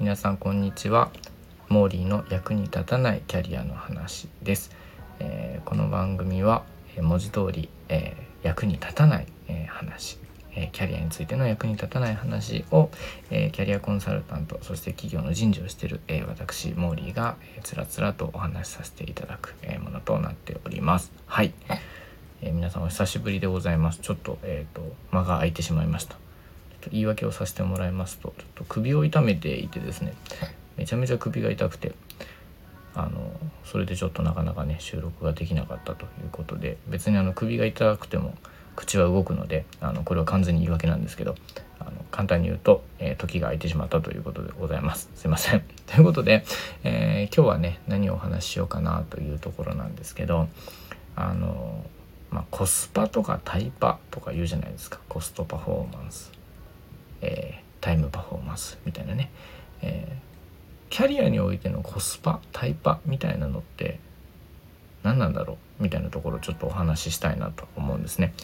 皆さんこんにちは。モーリーの役に立たないキャリアの話です、えー、この番組は文字通り、えー、役に立たない、えー、話。えキャリアについての役に立たない話を、えキャリアコンサルタントそして企業の人事をしている、え私モーリーが、えつらつらとお話しさせていただく、えものとなっております。はい、え皆さんお久しぶりでございます。ちょっと,、えーと、間が空いてしまいました。ちょっと言い訳をさせてもらいますとちょっと首を痛めていてですねめちゃめちゃ首が痛くてあのそれでちょっとなかなかね収録ができなかったということで別にあの首が痛くても口は動くのであのこれは完全に言い訳なんですけどあの簡単に言うと、えー、時が空いてしまったということでございます。すいません。ということで、えー、今日はね何をお話ししようかなというところなんですけどあのまあ、コスパとかタイパとか言うじゃないですかコストパフォーマンス、えー、タイムパフォーマンスみたいなね、えー、キャリアにおいてのコスパタイパみたいなのって何なんだろうみたいなところをちょっとお話ししたいなと思うんですね。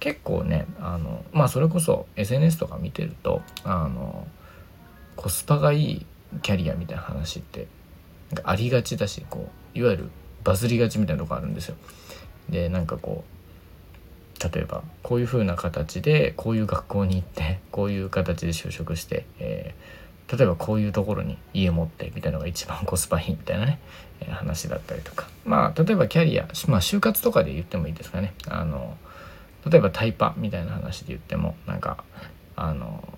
結構ねあのまあそれこそ SNS とか見てるとあのコスパがいいキャリアみたいな話ってありがちだしこういわゆるバズりがちみたいなとこあるんですよ。でなんかこう例えばこういう風な形でこういう学校に行ってこういう形で就職して、えー、例えばこういうところに家持ってみたいなのが一番 コスパいいみたいなね、えー、話だったりとかまあ例えばキャリアまあ就活とかで言ってもいいですかねあの例えばタイパみたいな話で言ってもなんかあの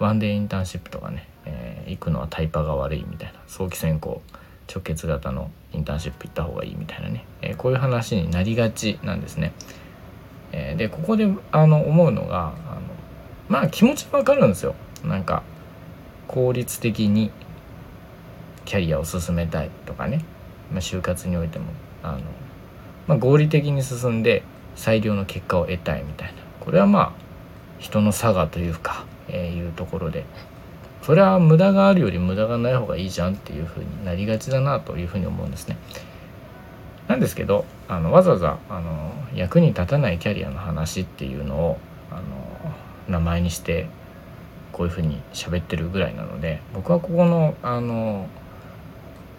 ワンデーインターンシップとかね、えー、行くのはタイパが悪いみたいな早期選考直結型のインターンシップ行った方がいいみたいなね、えー、こういう話になりがちなんですね。えー、でここであの思うのがあのまあ気持ちわかるんですよ。なんか効率的にキャリアを進めたいとかね、まあ、就活においてもあの、まあ、合理的に進んで最良の結果を得たいみたいなこれはまあ人の差がというか、えー、いうところでそれは無駄があるより無駄がない方がいいじゃんっていうふうになりがちだなというふうに思うんですね。なんですけどあのわざわざあの役に立たないキャリアの話っていうのをあの名前にしてこういうふうに喋ってるぐらいなので僕はここのあの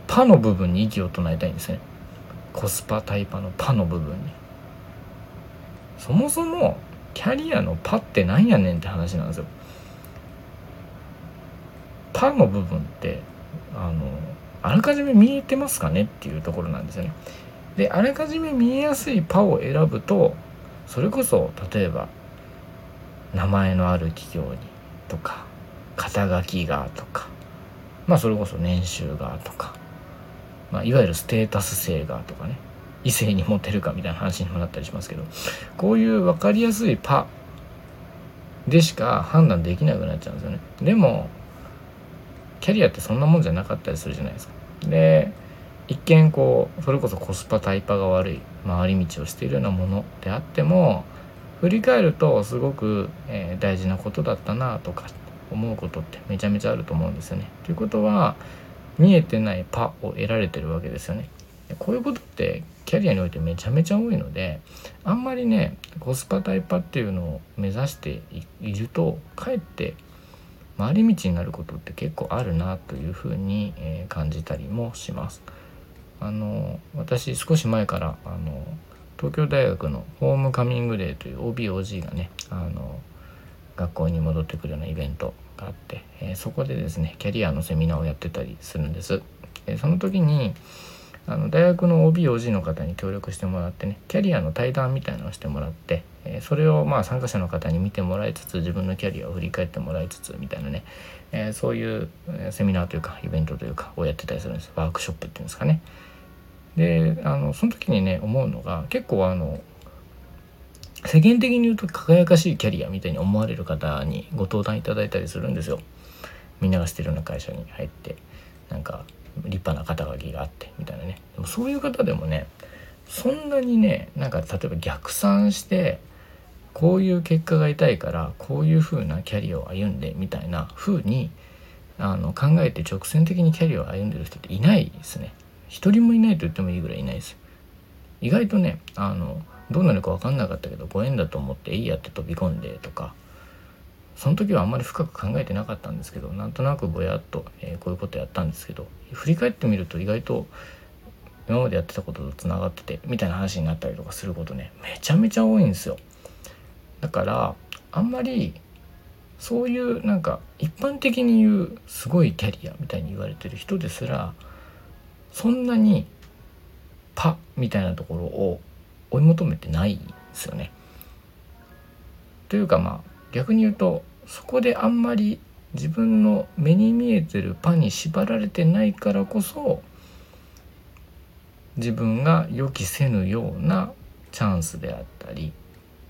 パの部分に息を唱えたいんですね。コスパタイパのパの部分に。そもそもキャリアのパってなんやねんって話なんですよ。パの部分ってあのあらかじめ見えてますかねっていうところなんですよね。であらかじめ見えやすいパを選ぶとそれこそ例えば名前のある企業にとか肩書きがとかまあそれこそ年収がとか、まあ、いわゆるステータス性がとかね異性にモテるかみたいな話にもなったりしますけどこういう分かりやすいパでしか判断できなくなっちゃうんですよね。でもキャリアってそんなもんじゃなかったりするじゃないですか。で一見こうそれこそコスパタイパが悪い回り道をしているようなものであっても振り返るとすごく、えー、大事なことだったなとか思うことってめちゃめちゃあると思うんですよね。ということは見えてないパを得られてるわけですよね。こういうことってキャリアにおいてめちゃめちゃ多いのであんまりねコスパタイパっていうのを目指しているとかえって回り道になることって結構あるなというふうに、え感じたりもします。あの私少し前からあの東京大学のホームカミングデーという OBOG がねあの学校に戻ってくるようなイベントがあって、えー、そこでですねキャリアのセミナーをやってたりするんです。えー、その時にあの大学の OBOG の方に協力してもらってねキャリアの対談みたいなのをしてもらって、えー、それをまあ参加者の方に見てもらいつつ自分のキャリアを振り返ってもらいつつみたいなね、え、そういうセミナーというかイベントというかをやってたりするんですワークショップっていうんですかね。であのその時にね思うのが結構あの世間的に言うと輝かしいキャリアみたいに思われる方にご登壇いただいたりするんですよ。みんながしてるような会社に入ってなんか立派な肩書きがあってみたいなねでもそういう方でもねそんなにねなんか例えば逆算してこういう結果が得たいからこういう風なキャリアを歩んでみたいな風にあの考えて直線的にキャリアを歩んでる人っていないですね一人もいないと言ってもいいぐらいいないです意外とねあのどうなるか分かんなかったけどご縁だと思っていいやって飛び込んでとかその時はあんまり深く考えてなかったんですけどなんとなくぼやっと、えー、こういうことやったんですけど振り返ってみると意外と今までやってたこととつながっててみたいな話になったりとかすることねめちゃめちゃ多いんですよ。だからあんまりそういうなんか一般的に言うすごいキャリアみたいに言われてる人ですらそんなにパみたいなところを追い求めてないですよね。というかまあ逆に言うとそこであんまり自分の目に見えてるパに縛られてないからこそ自分が予期せぬようなチャンスであったり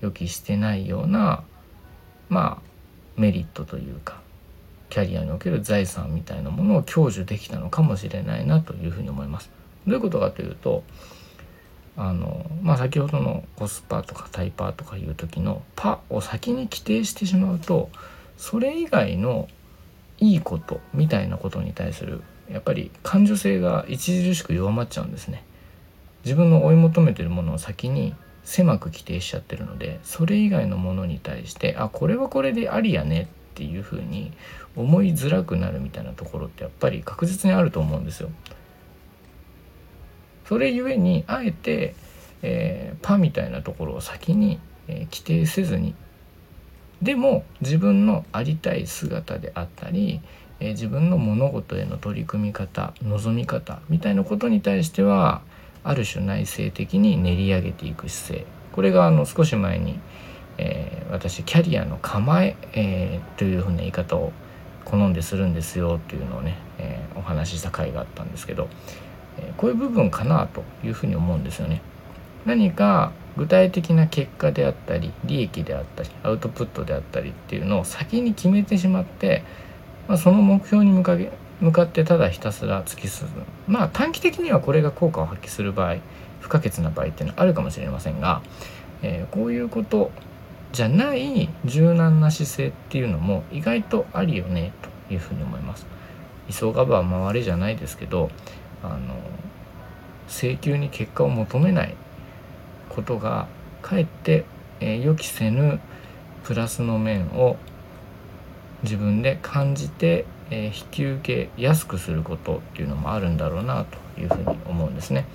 予期してないようなまあメリットというかキャリアにおける財産みたいなものを享受できたのかもしれないなというふうに思います。どういうことかというとあの、まあ、先ほどのコスパとかタイパーとかいう時のパを先に規定してしまうとそれ以外のいいことみたいなことに対するやっぱり感受性が著しく弱まっちゃうんですね。自分の追い求めてるものを先に狭く規定しちゃってるのでそれ以外のものに対してあこれはこれでありやねっていうふうに思いづらくなるみたいなところってやっぱり確実にあると思うんですよ。それゆえにあえて、えー、パみたいなところを先に、えー、規定せずにでも自分のありたい姿であったり、えー、自分の物事への取り組み方望み方みたいなことに対してはある種内省的に練り上げていく姿勢これがあの少し前に、えー、私キャリアの構ええー、というふうな言い方を好んでするんですよっていうのをね、えー、お話しした回があったんですけど、えこういう部分かなというふうに思うんですよね。何か具体的な結果であったり利益であったりアウトプットであったりっていうのを先に決めてしまって、まあ、その目標に向か向かってただひたすら突き進むまあ短期的にはこれが効果を発揮する場合不可欠な場合っていうのはあるかもしれませんが、えー、こういうことじゃない柔軟な姿勢っていうのも意外とあるよねというふうに思います。急がば回れじゃないですけどあの請求に結果を求めないことがかえって、えー、予期せぬプラスの面を自分で感じて、えー、引き受けやすくすることっていうのもあるんだろうなというふうに思うんですね。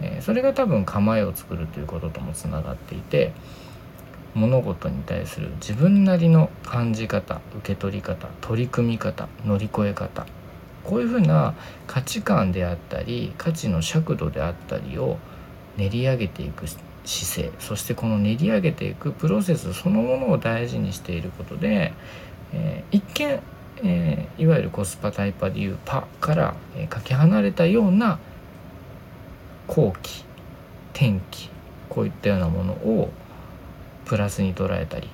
えー、それが多分構えを作るということともつながっていて物事に対する自分なりの感じ方受け取り方取り組み方乗り越え方。こういうふうな価値観であったり価値の尺度であったりを練り上げていく姿勢そしてこの練り上げていくプロセスそのものを大事にしていることで、えー、一見、えー、いわゆるコスパタイパでいうパから、えー、かけ離れたような後期天気こういったようなものをプラスに捉えたり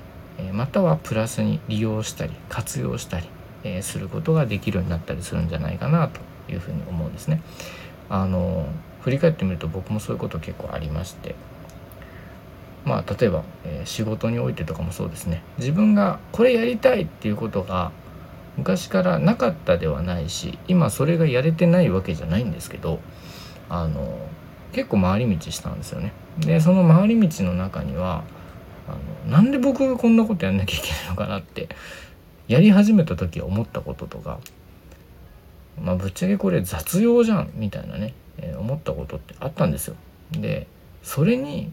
またはプラスに利用したり活用したりえすることができるようになったりするんじゃないかなというふうに思うんですね。あの振り返ってみると僕もそういうこと結構ありましてまあ例えば、え、仕事においてとかもそうですね自分がこれやりたいっていうことが昔からなかったではないし今それがやれてないわけじゃないんですけどあの結構回り道したんですよね。でその回り道の中にはあのなんで僕がこんなことやんなきゃいけないのかなってやり始めた時思ったこととかまあぶっちゃけこれ雑用じゃんみたいなね、えー、思ったことってあったんですよ。でそれに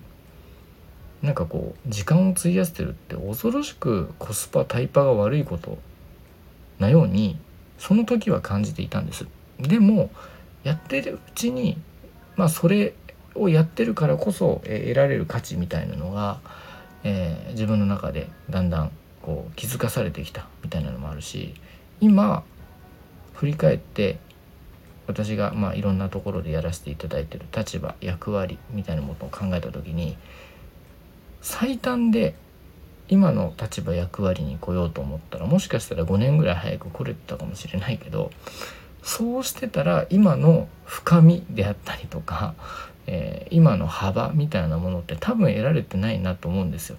なんかこう時間を費やしてるって恐ろしくコスパタイパが悪いことなようにその時は感じていたんです。でもやってるうちにまあそれをやってるからこそ、得られる価値みたいなのが、えー、自分の中でだんだんこう気づかされてきたみたいなのもあるし今振り返って私がまあいろんなところでやらせていただいてる立場役割みたいなものを考えた時に最短で今の立場役割に来ようと思ったらもしかしたら5年ぐらい早く来れてたかもしれないけどそうしてたら今の深みであったりとか、えー、今の幅みたいなものって多分得られてないなと思うんですよ。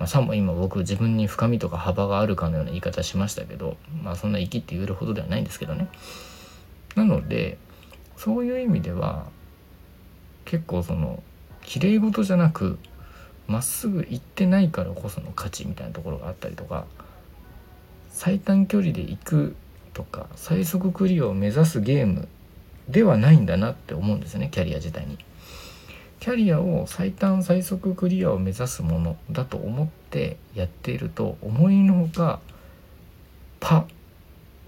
まあ、さも今僕自分に深みとか幅があるかのような言い方しましたけどまあそんな生きって言えるほどではないんですけどね。なのでそういう意味では結構その綺麗事じゃなくまっすぐ行ってないからこその価値みたいなところがあったりとか最短距離で行くとか最速クリアを目指すゲームではないんだなって思うんですねキャリア自体に。キャリアを最短最速クリアを目指すものだと思ってやっていると思いのほかパ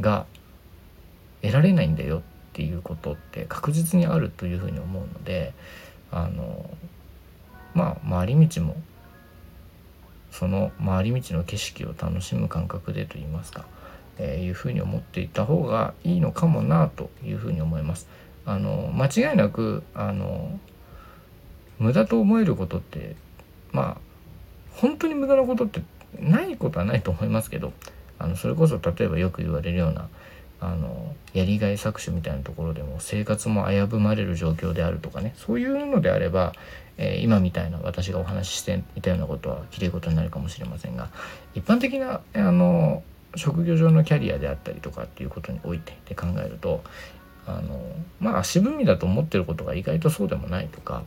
が得られないんだよっていうことって確実にあるというふうに思うのであのまあ回り道もその回り道の景色を楽しむ感覚でと言いますか、いうふうに思っていた方がいいのかもなというふうに思います。あの間違いなくあの無駄と思えることってまあ本当に無駄なことってないことはないと思いますけどあのそれこそ例えばよく言われるようなあのやりがい搾取みたいなところでも生活も危ぶまれる状況であるとかねそういうのであれば、えー、今みたいな私がお話ししていたようなことはきれい事になるかもしれませんが一般的なあの職業上のキャリアであったりとかっていうことにおいてで考えるとあのまあ足踏みだと思ってることが意外とそうでもないとか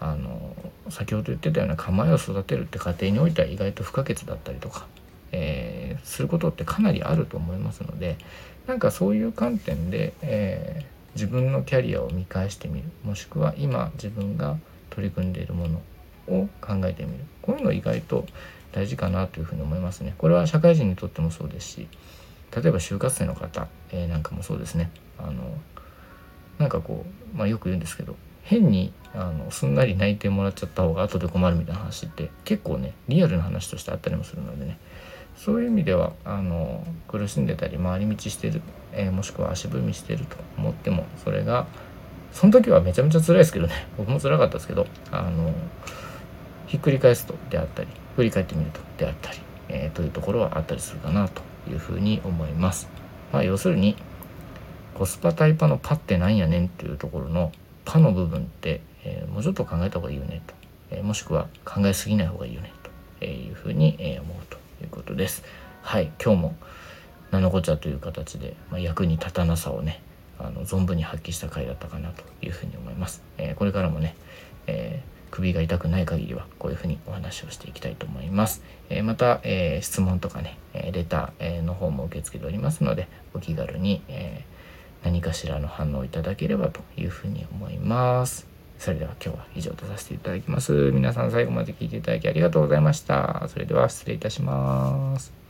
あの先ほど言ってたような構えを育てるって過程においては意外と不可欠だったりとか、えー、することってかなりあると思いますのでなんかそういう観点で、えー、自分のキャリアを見返してみるもしくは今自分が取り組んでいるものを考えてみる。こういうの意外と大事かなというふうに思いますね。これは社会人にとってもそうですし例えば就活生の方、えー、なんかもそうですね。あのなんかこう、まあ、よく言うんですけど変にあのすんなり泣いてもらっちゃった方が後で困るみたいな話って結構ねリアルな話としてあったりもするのでねそういう意味ではあの苦しんでたり回り道してる、えー、もしくは足踏みしてると思ってもそれがその時はめちゃめちゃ辛いですけどね僕も辛かったですけどあのひっくり返すとであったり振り返ってみるとであったり、えー、というところはあったりするかなというふうに思います。まあ、要するにコスパタイパのパってなんやねんっていうところのパの部分って、えー、もうちょっと考えた方がいいよねと、えー、もしくは考えすぎない方がいいよねというふうに、え思うということです。はい、今日も名のこちゃという形で、まあ、役に立たなさをねあの存分に発揮した回だったかなというふうに思います。え、これからもね、えー、首が痛くない限りはこういうふうにお話をしていきたいと思います。えー、また、え質問とかね、えレターの方も受け付けておりますのでお気軽に、え何かしらの反応いただければというふうに思います。それでは今日は以上とさせていただきます。皆さん最後まで聞いていただきありがとうございました。それでは失礼いたします。